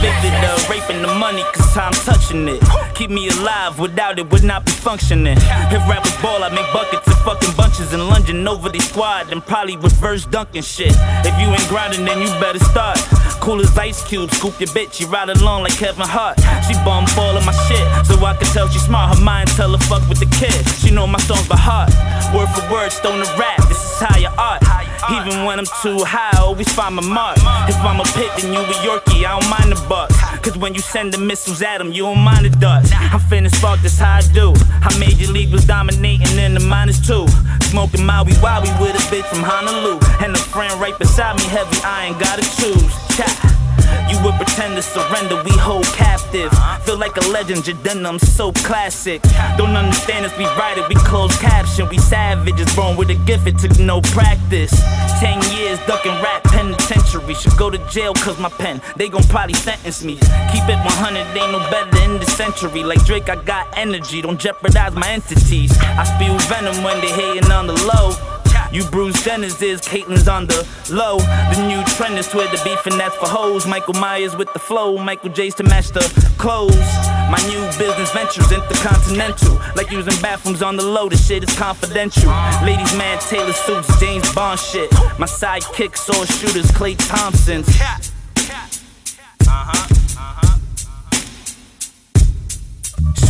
convicted of raping the money, cause I'm touching it. Keep me alive, without it would not be functioning. If rappers ball, I make buckets and fucking bunches and lunging over the squad, and probably reverse dunking shit. If you ain't grinding, then you better start. Cool as ice cube, scoop your bitch, you ride along like Kevin Hart. She bum all of my shit, so I can tell she smart. Her mind tell her fuck with the kid. She know my songs by heart. Word for word, stone to rap, this is higher art. Uh. Even when I'm too high, I always find my mark. If I'm a pit, then you a Yorkie, I don't mind the bucks. Cause when you send the missiles at them, you don't mind the dust. I'm finna spark, this how I do. I Major League was dominating in the minus two. Smoking Maui Wowie with a bitch from Honolulu. And a friend right beside me, heavy, I ain't gotta choose. Cha. Pretend to surrender, we hold captive. Feel like a legend, your denim so classic. Don't understand us, we write it, we close caption. We savages, born with a gift, it took no practice. Ten years ducking rap penitentiary. Should go to jail cause my pen, they gon' probably sentence me. Keep it 100, ain't no better in the century. Like Drake, I got energy, don't jeopardize my entities. I spew venom when they hating on the low. You Bruce Jenners is, Caitlyn's on the low. The new trend is Twitter beef, and that's for hoes. Michael Myers with the flow, Michael J's to match the clothes. My new business ventures intercontinental, like using bathrooms on the low. The shit is confidential. Ladies, man, tailor suits, James Bond shit. My sidekicks, all shooters, Klay Thompsons.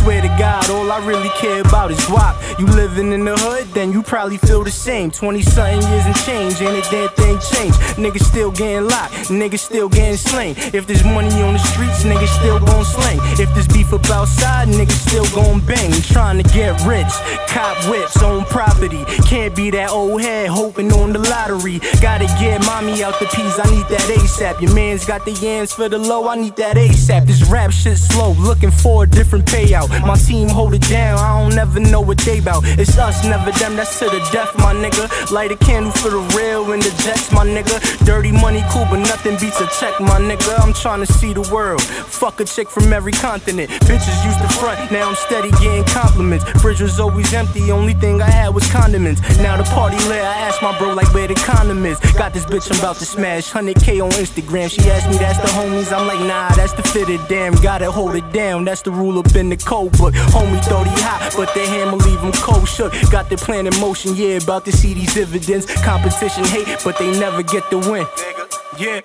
Swear to God, all I really care about is guap. You living in the hood, then you probably feel the same. 20 something years and change, ain't a damn thing changed. Niggas still getting locked, niggas still getting slain. If there's money on the streets, niggas still gon' slang. If there's beef up outside, niggas still gon' bang. Trying to get rich, cop whips, own property. Can't be that old head hoping on the lottery. Gotta get mommy out the peas, I need that ASAP. Your man's got the yams for the low, I need that ASAP. This rap shit slow, looking for a different payout. My team hold it down, I don't never know what they bout. It's us, never them, that's to the death, my nigga. Light a candle for the real and the jets, my nigga. Dirty money cool, but nothing beats a check, my nigga. I'm trying to see the world. Fuck a chick from every continent. Bitches used to front, now I'm steady getting compliments. Fridge was always empty, only thing I had was condiments. Now the party lit, I asked my bro like where the condom is. Got this bitch I'm about to smash, 100k on Instagram. She asked me that's the homies, I'm like nah, that's the fitted. Damn, gotta hold it down, that's the rule up in the code book. Homie thought he hot, but the hammer leave him cold shook. Got the plan in motion, yeah, about to see these dividends. Competition hate, but they never get the win. Yeah.